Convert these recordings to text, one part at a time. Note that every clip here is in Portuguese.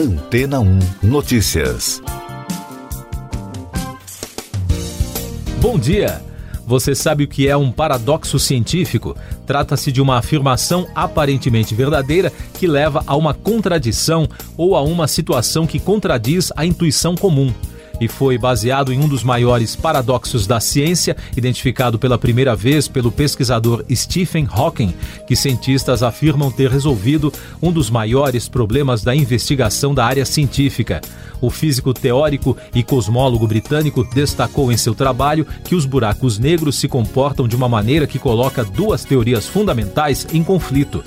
Antena 1 Notícias. Bom dia! Você sabe o que é um paradoxo científico? Trata-se de uma afirmação aparentemente verdadeira que leva a uma contradição ou a uma situação que contradiz a intuição comum e foi baseado em um dos maiores paradoxos da ciência, identificado pela primeira vez pelo pesquisador Stephen Hawking, que cientistas afirmam ter resolvido um dos maiores problemas da investigação da área científica. O físico teórico e cosmólogo britânico destacou em seu trabalho que os buracos negros se comportam de uma maneira que coloca duas teorias fundamentais em conflito.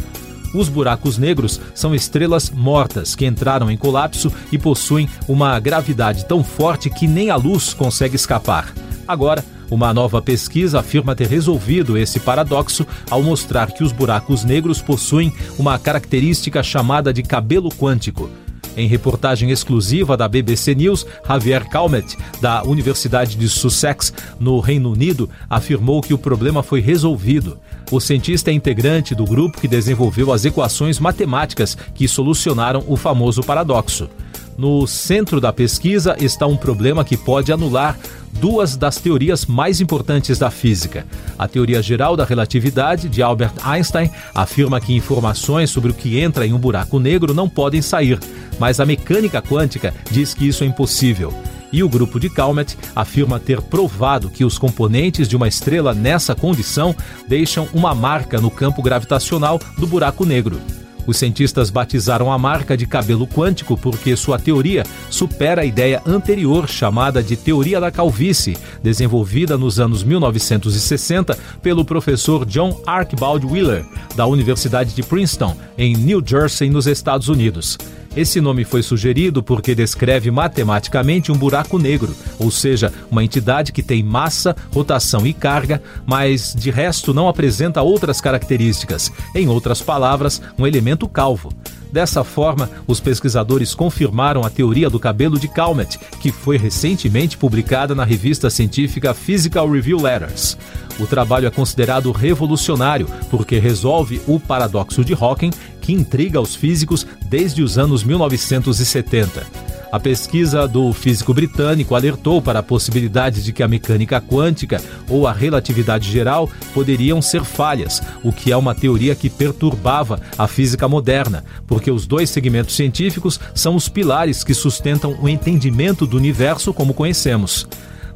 Os buracos negros são estrelas mortas que entraram em colapso e possuem uma gravidade tão forte que nem a luz consegue escapar. Agora, uma nova pesquisa afirma ter resolvido esse paradoxo ao mostrar que os buracos negros possuem uma característica chamada de cabelo quântico. Em reportagem exclusiva da BBC News, Javier Calmet, da Universidade de Sussex, no Reino Unido, afirmou que o problema foi resolvido. O cientista é integrante do grupo que desenvolveu as equações matemáticas que solucionaram o famoso paradoxo. No centro da pesquisa está um problema que pode anular duas das teorias mais importantes da física. A teoria geral da relatividade, de Albert Einstein, afirma que informações sobre o que entra em um buraco negro não podem sair, mas a mecânica quântica diz que isso é impossível. E o grupo de Calmet afirma ter provado que os componentes de uma estrela nessa condição deixam uma marca no campo gravitacional do buraco negro. Os cientistas batizaram a marca de cabelo quântico porque sua teoria supera a ideia anterior chamada de teoria da calvície, desenvolvida nos anos 1960 pelo professor John Archibald Wheeler, da Universidade de Princeton, em New Jersey, nos Estados Unidos. Esse nome foi sugerido porque descreve matematicamente um buraco negro, ou seja, uma entidade que tem massa, rotação e carga, mas de resto não apresenta outras características. Em outras palavras, um elemento calvo. Dessa forma, os pesquisadores confirmaram a teoria do cabelo de Calmet, que foi recentemente publicada na revista científica Physical Review Letters. O trabalho é considerado revolucionário porque resolve o paradoxo de Hawking, que intriga os físicos desde os anos 1970. A pesquisa do físico britânico alertou para a possibilidade de que a mecânica quântica ou a relatividade geral poderiam ser falhas, o que é uma teoria que perturbava a física moderna, porque os dois segmentos científicos são os pilares que sustentam o entendimento do universo como conhecemos.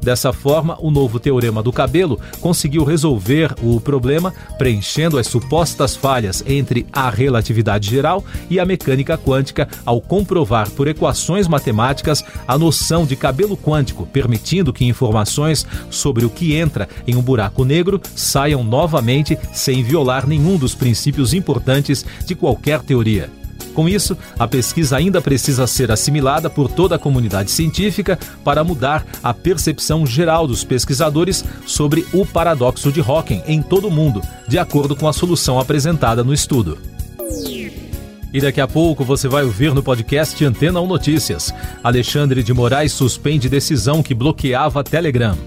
Dessa forma, o novo teorema do cabelo conseguiu resolver o problema, preenchendo as supostas falhas entre a relatividade geral e a mecânica quântica ao comprovar por equações matemáticas a noção de cabelo quântico, permitindo que informações sobre o que entra em um buraco negro saiam novamente sem violar nenhum dos princípios importantes de qualquer teoria. Com isso, a pesquisa ainda precisa ser assimilada por toda a comunidade científica para mudar a percepção geral dos pesquisadores sobre o paradoxo de Hawking em todo o mundo, de acordo com a solução apresentada no estudo. E daqui a pouco você vai ouvir no podcast Antena 1 Notícias. Alexandre de Moraes suspende decisão que bloqueava Telegram.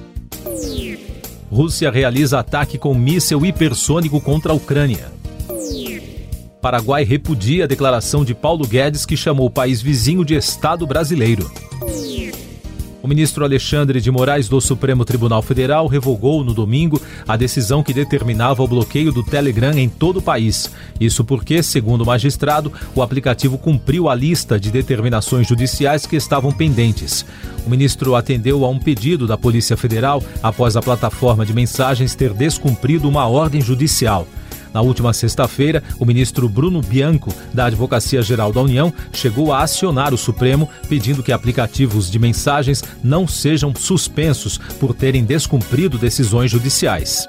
Rússia realiza ataque com míssil hipersônico contra a Ucrânia. Paraguai repudia a declaração de Paulo Guedes que chamou o país vizinho de Estado brasileiro. O ministro Alexandre de Moraes do Supremo Tribunal Federal revogou no domingo a decisão que determinava o bloqueio do Telegram em todo o país. Isso porque, segundo o magistrado, o aplicativo cumpriu a lista de determinações judiciais que estavam pendentes. O ministro atendeu a um pedido da Polícia Federal após a plataforma de mensagens ter descumprido uma ordem judicial. Na última sexta-feira, o ministro Bruno Bianco, da Advocacia Geral da União, chegou a acionar o Supremo pedindo que aplicativos de mensagens não sejam suspensos por terem descumprido decisões judiciais.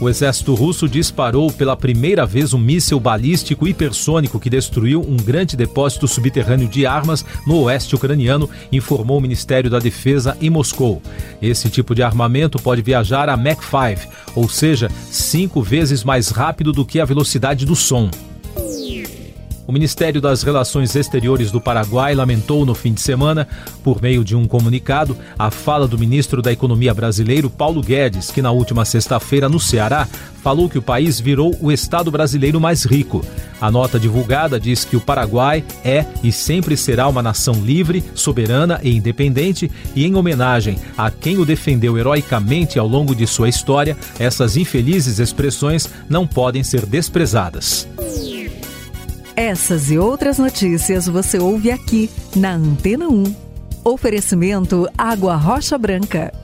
O exército russo disparou pela primeira vez um míssil balístico hipersônico que destruiu um grande depósito subterrâneo de armas no oeste ucraniano, informou o Ministério da Defesa em Moscou. Esse tipo de armamento pode viajar a Mach 5, ou seja, cinco vezes mais rápido do que a velocidade do som. O Ministério das Relações Exteriores do Paraguai lamentou no fim de semana, por meio de um comunicado, a fala do ministro da Economia brasileiro Paulo Guedes, que na última sexta-feira no Ceará falou que o país virou o estado brasileiro mais rico. A nota divulgada diz que o Paraguai é e sempre será uma nação livre, soberana e independente, e em homenagem a quem o defendeu heroicamente ao longo de sua história, essas infelizes expressões não podem ser desprezadas. Essas e outras notícias você ouve aqui na Antena 1. Oferecimento Água Rocha Branca.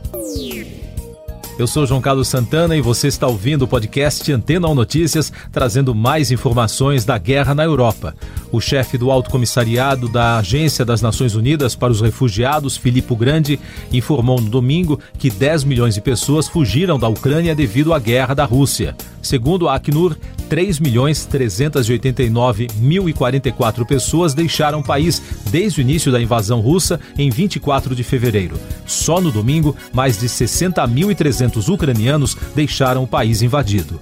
Eu sou João Carlos Santana e você está ouvindo o podcast Antena 1 Notícias, trazendo mais informações da guerra na Europa. O chefe do Alto Comissariado da Agência das Nações Unidas para os Refugiados, Filippo Grande, informou no domingo que 10 milhões de pessoas fugiram da Ucrânia devido à guerra da Rússia. Segundo a Acnur, 3.389.044 pessoas deixaram o país desde o início da invasão russa em 24 de fevereiro. Só no domingo, mais de 60.300 ucranianos deixaram o país invadido.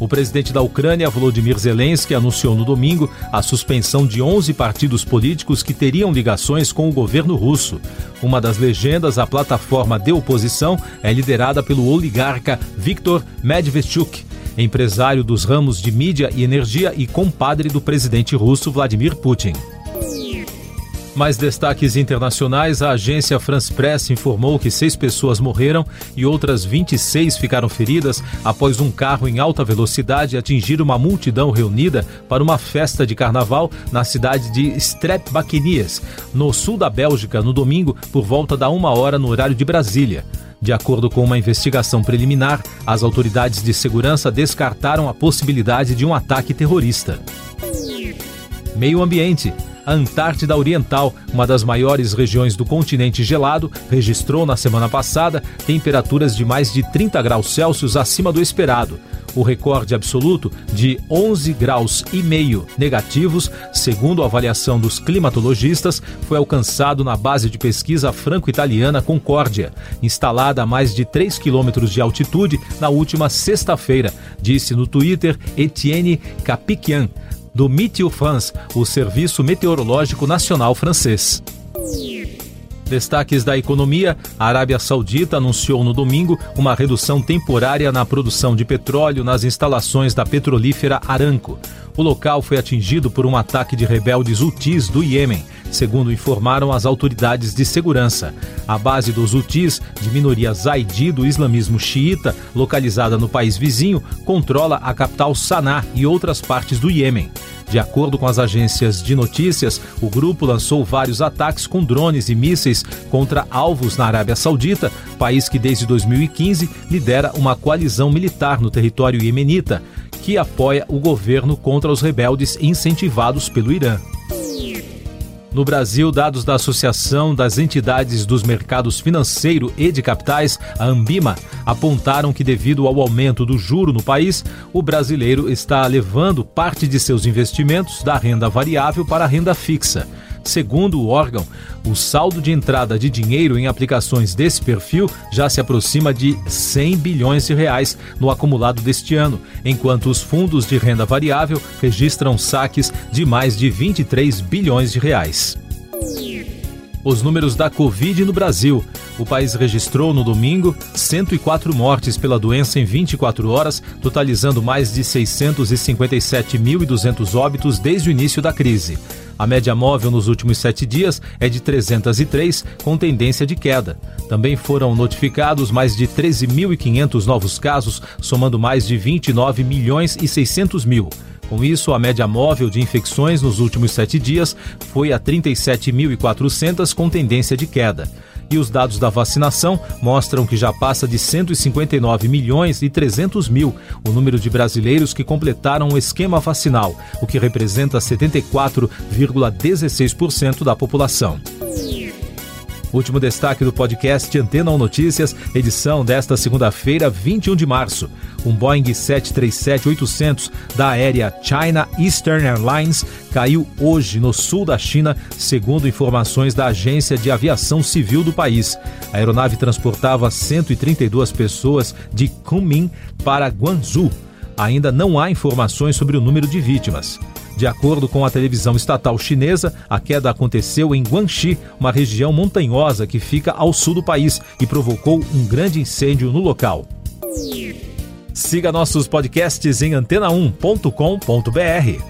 O presidente da Ucrânia, Volodymyr Zelensky, anunciou no domingo a suspensão de 11 partidos políticos que teriam ligações com o governo russo. Uma das legendas, a plataforma de oposição, é liderada pelo oligarca Viktor Medvedchuk, empresário dos ramos de mídia e energia e compadre do presidente russo Vladimir Putin. Mais destaques internacionais: a agência France Press informou que seis pessoas morreram e outras 26 ficaram feridas após um carro em alta velocidade atingir uma multidão reunida para uma festa de carnaval na cidade de Strepbacchenias, no sul da Bélgica, no domingo, por volta da uma hora no horário de Brasília. De acordo com uma investigação preliminar, as autoridades de segurança descartaram a possibilidade de um ataque terrorista. Meio Ambiente. A Antártida Oriental, uma das maiores regiões do continente gelado, registrou na semana passada temperaturas de mais de 30 graus Celsius acima do esperado. O recorde absoluto de 11 graus e meio negativos, segundo a avaliação dos climatologistas, foi alcançado na base de pesquisa franco-italiana Concórdia, instalada a mais de 3 quilômetros de altitude na última sexta-feira, disse no Twitter Etienne Capiquian, do Météo France, o Serviço Meteorológico Nacional francês. Destaques da economia: a Arábia Saudita anunciou no domingo uma redução temporária na produção de petróleo nas instalações da petrolífera Aramco. O local foi atingido por um ataque de rebeldes Houthis do Iêmen, segundo informaram as autoridades de segurança. A base dos Houthis, de minoria zaidi do islamismo xiita, localizada no país vizinho, controla a capital Sanaa e outras partes do Iêmen. De acordo com as agências de notícias, o grupo lançou vários ataques com drones e mísseis contra alvos na Arábia Saudita, país que desde 2015 lidera uma coalizão militar no território iemenita, que apoia o governo contra os rebeldes incentivados pelo Irã. No Brasil, dados da Associação das Entidades dos Mercados Financeiro e de Capitais, a Ambima, apontaram que, devido ao aumento do juro no país, o brasileiro está levando parte de seus investimentos da renda variável para a renda fixa. Segundo o órgão, o saldo de entrada de dinheiro em aplicações desse perfil já se aproxima de 100 bilhões de reais no acumulado deste ano, enquanto os fundos de renda variável registram saques de mais de 23 bilhões de reais. Os números da Covid no Brasil. O país registrou no domingo 104 mortes pela doença em 24 horas, totalizando mais de 657.200 óbitos desde o início da crise. A média móvel nos últimos sete dias é de 303, com tendência de queda. Também foram notificados mais de 13.500 novos casos, somando mais de 29 milhões e 600 mil. Com isso, a média móvel de infecções nos últimos sete dias foi a 37.400, com tendência de queda e os dados da vacinação mostram que já passa de 159 milhões e 300 mil o número de brasileiros que completaram o esquema vacinal, o que representa 74,16% da população. Último destaque do podcast Antena 1 Notícias, edição desta segunda-feira, 21 de março. Um Boeing 737-800 da aérea China Eastern Airlines caiu hoje no sul da China, segundo informações da Agência de Aviação Civil do país. A aeronave transportava 132 pessoas de Kunming para Guangzhou. Ainda não há informações sobre o número de vítimas. De acordo com a televisão estatal chinesa, a queda aconteceu em Guangxi, uma região montanhosa que fica ao sul do país e provocou um grande incêndio no local. Siga nossos podcasts em antena1.com.br.